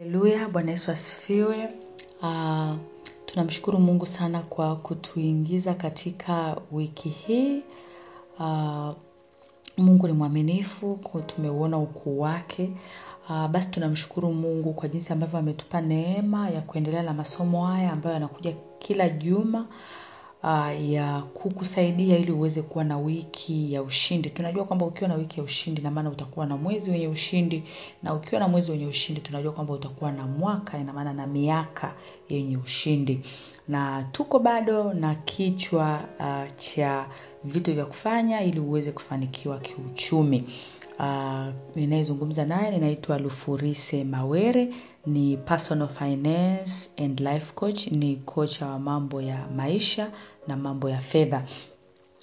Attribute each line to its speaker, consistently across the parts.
Speaker 1: Haleluya, Bwana Yesu asifiwe. Uh, tunamshukuru Mungu sana kwa kutuingiza katika wiki hii. Uh, Mungu ni mwaminifu, tumeuona ukuu wake. Uh, basi tunamshukuru Mungu kwa jinsi ambavyo ametupa neema ya kuendelea na masomo haya ambayo yanakuja kila juma ya kukusaidia ili uweze kuwa na wiki ya ushindi. Tunajua kwamba ukiwa na wiki ya ushindi na maana utakuwa na mwezi wenye ushindi na ukiwa na mwezi wenye ushindi tunajua kwamba utakuwa na mwaka ina maana na miaka yenye ushindi. Na tuko bado na kichwa uh, cha vitu vya kufanya ili uweze kufanikiwa kiuchumi. Uh, ninayezungumza naye ninaitwa Lufurise Mawere ni personal finance and life coach. Ni kocha wa mambo ya maisha na mambo ya fedha.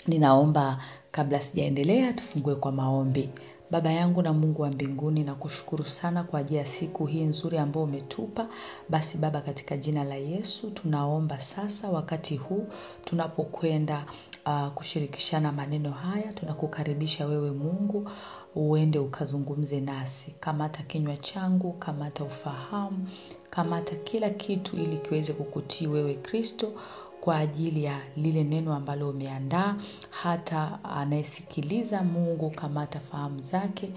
Speaker 1: Ninaomba kabla sijaendelea tufungue kwa maombi baba yangu na mungu wa mbinguni na kushukuru sana kwa ajili ya siku hii nzuri ambayo umetupa. Basi baba katika jina la yesu tunaomba sasa wakati huu tunapokwenda uh, kushirikishana maneno haya tunakukaribisha wewe mungu uende ukazungumze nasi. Kamata kinywa changu kamata ufahamu kamata kila kitu ili kiweze kukutii wewe kristo kwa ajili ya lile neno ambalo umeandaa. Hata anayesikiliza mungu kamata fahamu zake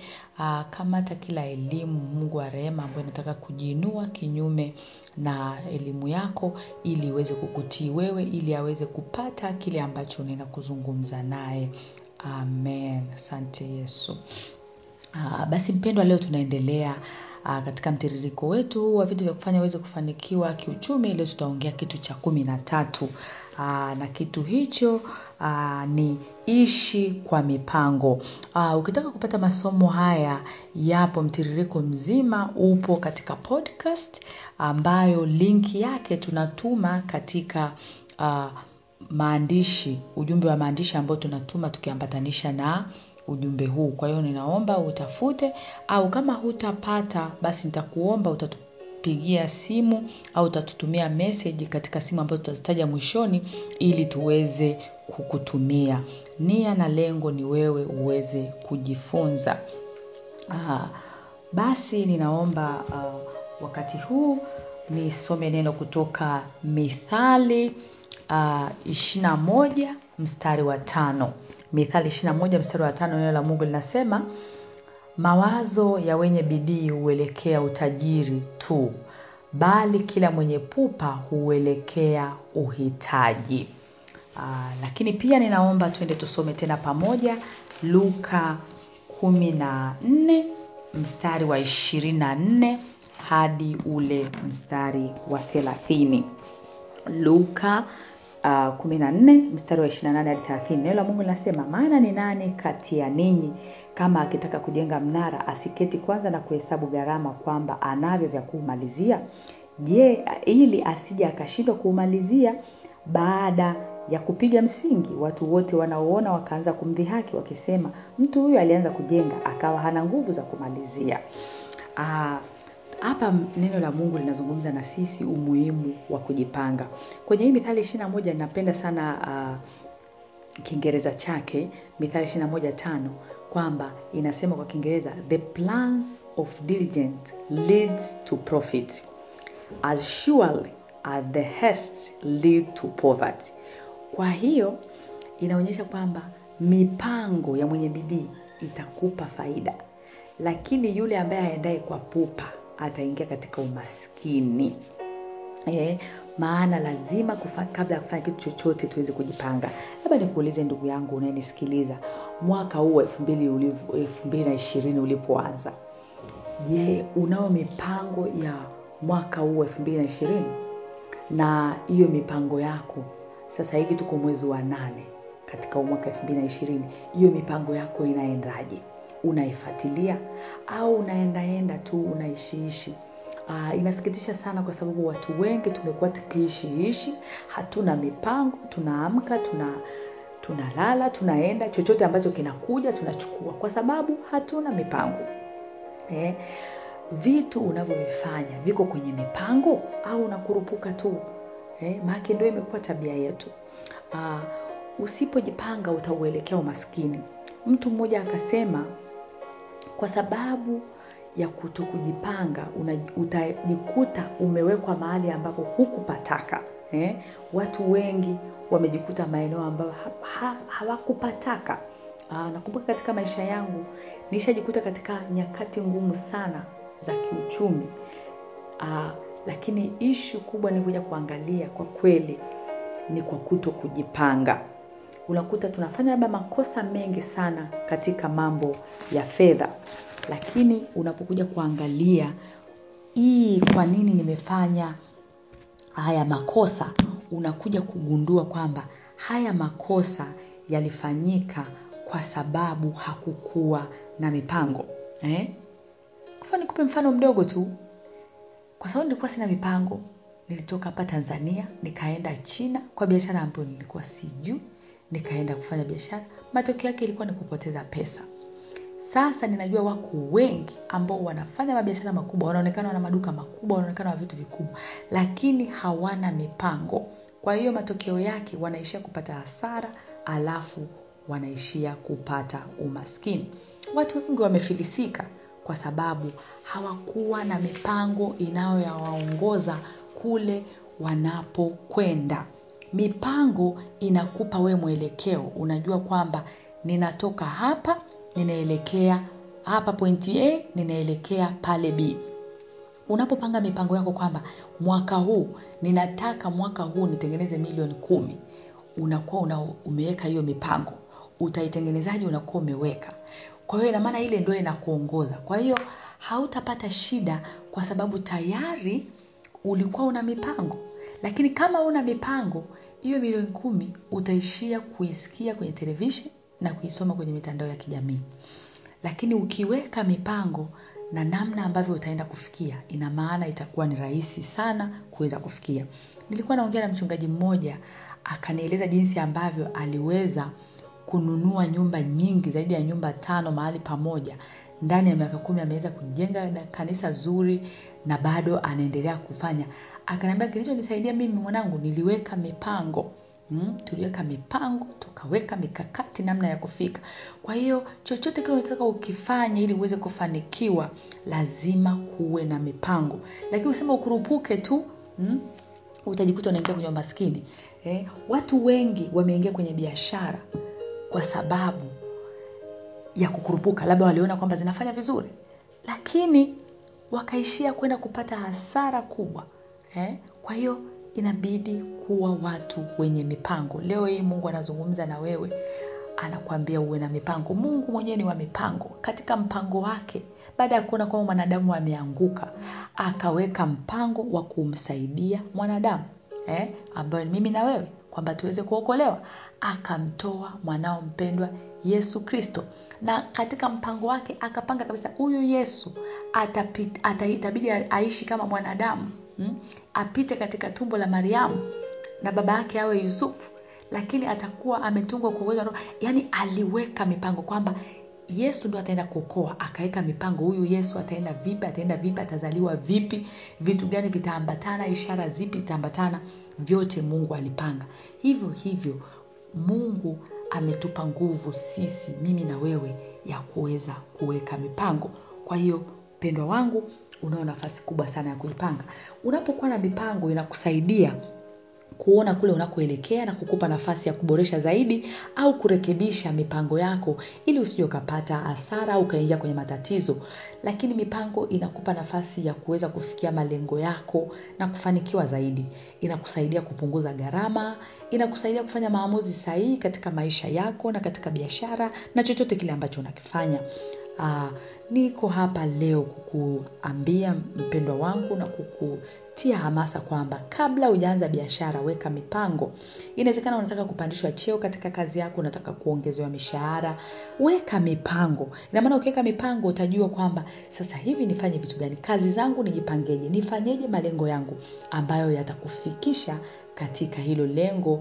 Speaker 1: kamata kila elimu mungu wa rehema ambayo inataka kujiinua kinyume na elimu yako ili iweze kukutii wewe ili aweze kupata kile ambacho unaenda kuzungumza naye. Amen. Asante yesu. Basi mpendwa leo tunaendelea uh, katika mtiririko wetu huu wa vitu vya kufanya uweze kufanikiwa kiuchumi leo tutaongea kitu cha kumi na tatu. Uh, na kitu hicho uh, ni ishi kwa mipango. Uh, ukitaka kupata masomo haya yapo mtiririko mzima upo katika podcast ambayo linki yake tunatuma katika uh, maandishi ujumbe wa maandishi ambao tunatuma tukiambatanisha na ujumbe huu. Kwa hiyo ninaomba utafute au kama hutapata basi nitakuomba utatupigia simu au utatutumia message katika simu ambazo tutazitaja mwishoni ili tuweze kukutumia. Nia na lengo ni wewe uweze kujifunza. Aha. basi ninaomba uh, wakati huu nisome neno kutoka mithali uh, ishina moja mstari wa tano mithali ishirina moja mstari wa tano neno la mungu linasema mawazo ya wenye bidii huelekea utajiri tu bali kila mwenye pupa huelekea uhitaji. Aa, lakini pia ninaomba twende tusome tena pamoja luka kumi na nne mstari wa ishirini na nne hadi ule mstari wa thelathini. Luka uh, kumi na nne mstari wa ishirina nane hadi thelathini. Neno la mungu linasema maana ni nani kati ya ninyi kama akitaka kujenga mnara asiketi kwanza na kuhesabu gharama kwamba anavyo vya kuumalizia? Je ili asije akashindwa kuumalizia baada ya kupiga msingi? Watu wote wanaoona wakaanza kumdhihaki wakisema mtu huyu alianza kujenga akawa hana nguvu za kumalizia. Aa, hapa neno la mungu linazungumza na sisi umuhimu wa kujipanga. Kwenye hii mithali ishirina moja napenda sana uh, kiingereza chake mithali ishirina moja tano kwamba inasema kwa kiingereza the plans of diligent leads to profit. As surely as the haste lead to poverty. Kwa hiyo inaonyesha kwamba mipango ya mwenye bidii itakupa faida. Lakini yule ambaye aendaye kwa pupa ataingia katika umaskini. Eh, maana lazima kufa, kabla ya kufanya kitu chochote tuweze kujipanga. Labda nikuulize ndugu yangu unayenisikiliza mwaka huu elfu mbili na ishirini ulipoanza je unao mipango ya mwaka huu elfu mbili na ishirini? Na hiyo mipango yako sasa hivi tuko mwezi wa nane katika mwaka elfu mbili na ishirini hiyo mipango yako inaendaje unaifuatilia au unaendaenda tu unaishiishi. Uh, inasikitisha sana kwa sababu watu wengi tumekuwa tukiishiishi hatuna mipango tunaamka tuna tunalala tunaenda chochote ambacho kinakuja tunachukua. Kwa sababu hatuna mipango. Eh, vitu unavyovifanya viko kwenye mipango au unakurupuka tu. Eh, maake ndio imekuwa tabia yetu. Uh, usipojipanga utauelekea umaskini. Mtu mmoja akasema kwa sababu ya kuto kujipanga utajikuta umewekwa mahali ambapo hukupataka eh? watu wengi wamejikuta maeneo ambayo ha, hawakupataka. Ha, nakumbuka katika maisha yangu nishajikuta katika nyakati ngumu sana za kiuchumi. Aa, lakini ishu kubwa ni kuja kuangalia kwa kweli ni kwa kuto kujipanga unakuta tunafanya labda makosa mengi sana katika mambo ya fedha. Lakini unapokuja kuangalia hii kwa nini nimefanya haya makosa? Unakuja kugundua kwamba haya makosa yalifanyika kwa sababu hakukuwa na mipango. Eh? kufa nikupe mfano mdogo tu. Kwa sababu nilikuwa sina mipango nilitoka hapa tanzania nikaenda china kwa biashara ambayo nilikuwa sijui nikaenda kufanya biashara. Matokeo yake ilikuwa ni kupoteza pesa. Sasa ninajua wako wengi ambao wanafanya mabiashara makubwa wanaonekana wana maduka makubwa wanaonekana wa vitu vikubwa lakini hawana mipango. Kwa hiyo matokeo yake wanaishia kupata hasara alafu wanaishia kupata umaskini. Watu wengi wamefilisika kwa sababu hawakuwa na mipango inayoyawaongoza kule wanapokwenda mipango inakupa we mwelekeo. Unajua kwamba ninatoka hapa ninaelekea hapa pointi a ninaelekea pale b. Unapopanga mipango yako kwamba mwaka huu ninataka mwaka huu nitengeneze milioni kumi unakuwa una, umeweka hiyo mipango. Utaitengenezaji unakuwa umeweka. Kwa hiyo inamaana ile ndio inakuongoza. Kwa hiyo hautapata shida kwa sababu tayari ulikuwa una mipango lakini kama una mipango hiyo milioni kumi utaishia kuisikia kwenye television na kuisoma kwenye mitandao ya kijamii. Lakini ukiweka mipango na namna ambavyo utaenda kufikia ina maana itakuwa ni rahisi sana kuweza kufikia. Nilikuwa naongea na mchungaji mmoja akanieleza jinsi ambavyo aliweza kununua nyumba nyingi zaidi ya nyumba tano mahali pamoja ndani ya miaka kumi ameweza kujenga kanisa zuri na bado anaendelea kufanya. Akaniambia kilichonisaidia mimi mwanangu niliweka mipango. Mm, tuliweka mipango tukaweka mikakati namna ya kufika. Kwa hiyo chochote kile unataka ukifanya ili uweze kufanikiwa lazima kuwe na mipango. Lakini usema ukurupuke tu mm, utajikuta unaingia kwenye umaskini. Eh, watu wengi wameingia kwenye biashara kwa sababu ya kukurupuka labda waliona kwamba zinafanya vizuri. Lakini wakaishia kwenda kupata hasara kubwa eh? kwa hiyo inabidi kuwa watu wenye mipango. Leo hii mungu anazungumza na wewe anakuambia uwe na mipango. Mungu mwenyewe ni wa mipango. Katika mpango wake baada ya kuona kwamba mwanadamu ameanguka akaweka mpango wa kumsaidia mwanadamu eh? ambayo mimi na wewe kwamba tuweze kuokolewa. Akamtoa mwanao mpendwa yesu kristo na katika mpango wake akapanga kabisa huyu yesu itabidi aishi kama mwanadamu hmm? apite katika tumbo la mariamu na baba yake awe yusufu lakini atakuwa ametungwa kwa uwezo yaani aliweka mipango kwamba yesu ndo ataenda kuokoa. Akaweka mipango huyu yesu ataenda vipi ataenda vipi atazaliwa vipi vitu gani vitaambatana ishara zipi zitaambatana? Vyote mungu alipanga. Hivyo hivyo mungu ametupa nguvu sisi mimi na wewe ya kuweza kuweka mipango. Kwa hiyo mpendwa wangu unao nafasi kubwa sana ya kuipanga. Unapokuwa na mipango inakusaidia kuona kule unakoelekea na kukupa nafasi ya kuboresha zaidi au kurekebisha mipango yako ili usije ukapata hasara au ukaingia kwenye matatizo. Lakini mipango inakupa nafasi ya kuweza kufikia malengo yako na kufanikiwa zaidi. Inakusaidia kupunguza gharama inakusaidia kufanya maamuzi sahihi katika maisha yako na katika biashara na chochote kile ambacho unakifanya Aa, niko hapa leo kukuambia mpendwa wangu na kukutia hamasa kwamba kabla hujaanza biashara weka mipango. Inawezekana unataka kupandishwa cheo katika kazi yako unataka kuongezewa mishahara weka mipango. Inamaana ukiweka mipango utajua kwamba sasa hivi nifanye vitu gani? Kazi zangu nijipangeje? Nifanyeje malengo yangu ambayo yatakufikisha katika hilo lengo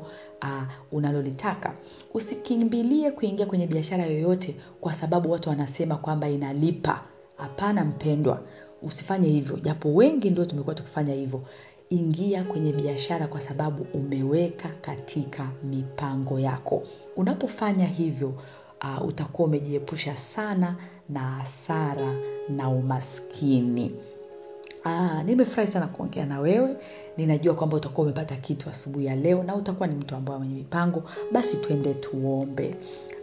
Speaker 1: uh, unalolitaka. Usikimbilie kuingia kwenye biashara yoyote kwa sababu watu wanasema kwamba inalipa. Hapana mpendwa. Usifanye hivyo. Japo wengi ndio tumekuwa tukifanya hivyo. Ingia kwenye biashara kwa sababu umeweka katika mipango yako. Unapofanya hivyo uh, utakuwa umejiepusha sana na hasara na umaskini. Uh, nimefurahi sana kuongea na wewe ninajua kwamba utakuwa umepata kitu asubuhi ya leo na utakuwa ni mtu ambaye mwenye mipango. Basi twende tuombe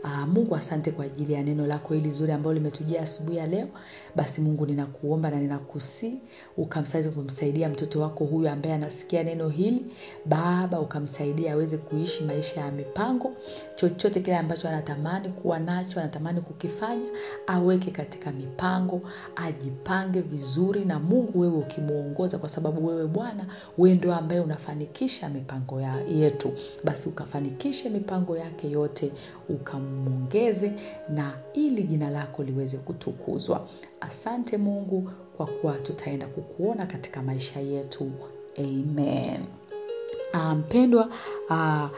Speaker 1: Aa, mungu asante kwa ajili ya neno lako hili zuri ambalo limetujia asubuhi ya leo. Basi mungu ninakuomba na ninakusii ukamsaidie kumsaidia mtoto wako huyu ambaye anasikia neno hili. Baba ukamsaidia aweze kuishi maisha ya mipango. Chochote kile ambacho anatamani kuwa nacho anatamani kukifanya aweke katika mipango ajipange vizuri na mungu wewe ukimwongoza kwa sababu wewe bwana wewe ambaye unafanikisha mipango ya, yetu. Basi ukafanikishe mipango yake yote ukamwongeze na ili jina lako liweze kutukuzwa. Asante mungu kwa kuwa tutaenda kukuona katika maisha yetu. Amen. Ah, mpendwa uh,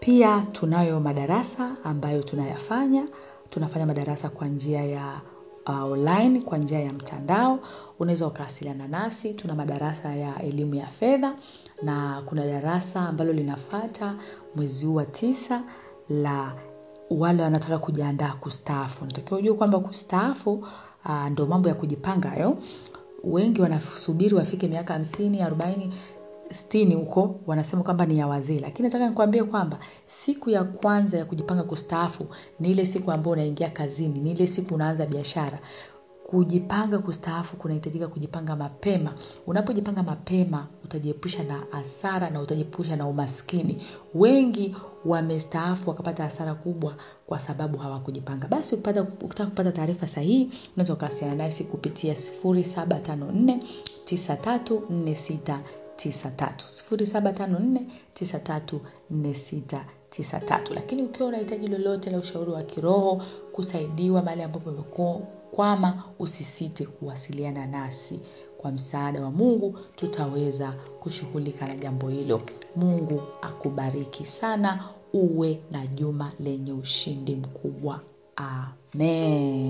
Speaker 1: pia tunayo madarasa ambayo tunayafanya. Tunafanya madarasa kwa njia ya uh, online kwa njia ya mtandao. Unaweza ukawasiliana nasi. Tuna madarasa ya elimu ya fedha na kuna darasa ambalo linafata mwezi huu wa tisa la wale wanataka kujiandaa kustaafu. Natakiwa ujue kwamba kustaafu uh, ndo mambo ya kujipanga hayo. Wengi wanasubiri wafike miaka hamsini arobaini stini huko wanasema kwamba ni ya wazee. Lakini nataka nikwambie kwamba siku ya kwanza ya kujipanga kustaafu ni ile siku ambayo unaingia kazini ni ile siku unaanza biashara kujipanga kustaafu kunahitajika kujipanga mapema. Unapojipanga mapema utajiepusha na hasara na utajiepusha na umaskini. Wengi wamestaafu wakapata hasara kubwa kwa sababu hawakujipanga. Basi ukitaka kupata taarifa sahihi unaweza ukawasiliana nasi kupitia 0754 9346 0754934693 lakini ukiwa unahitaji lolote la ushauri wa kiroho kusaidiwa mahali ambapo umekwama usisite kuwasiliana nasi. Kwa msaada wa mungu tutaweza kushughulika na jambo hilo. Mungu akubariki sana. Uwe na juma lenye ushindi mkubwa. Amen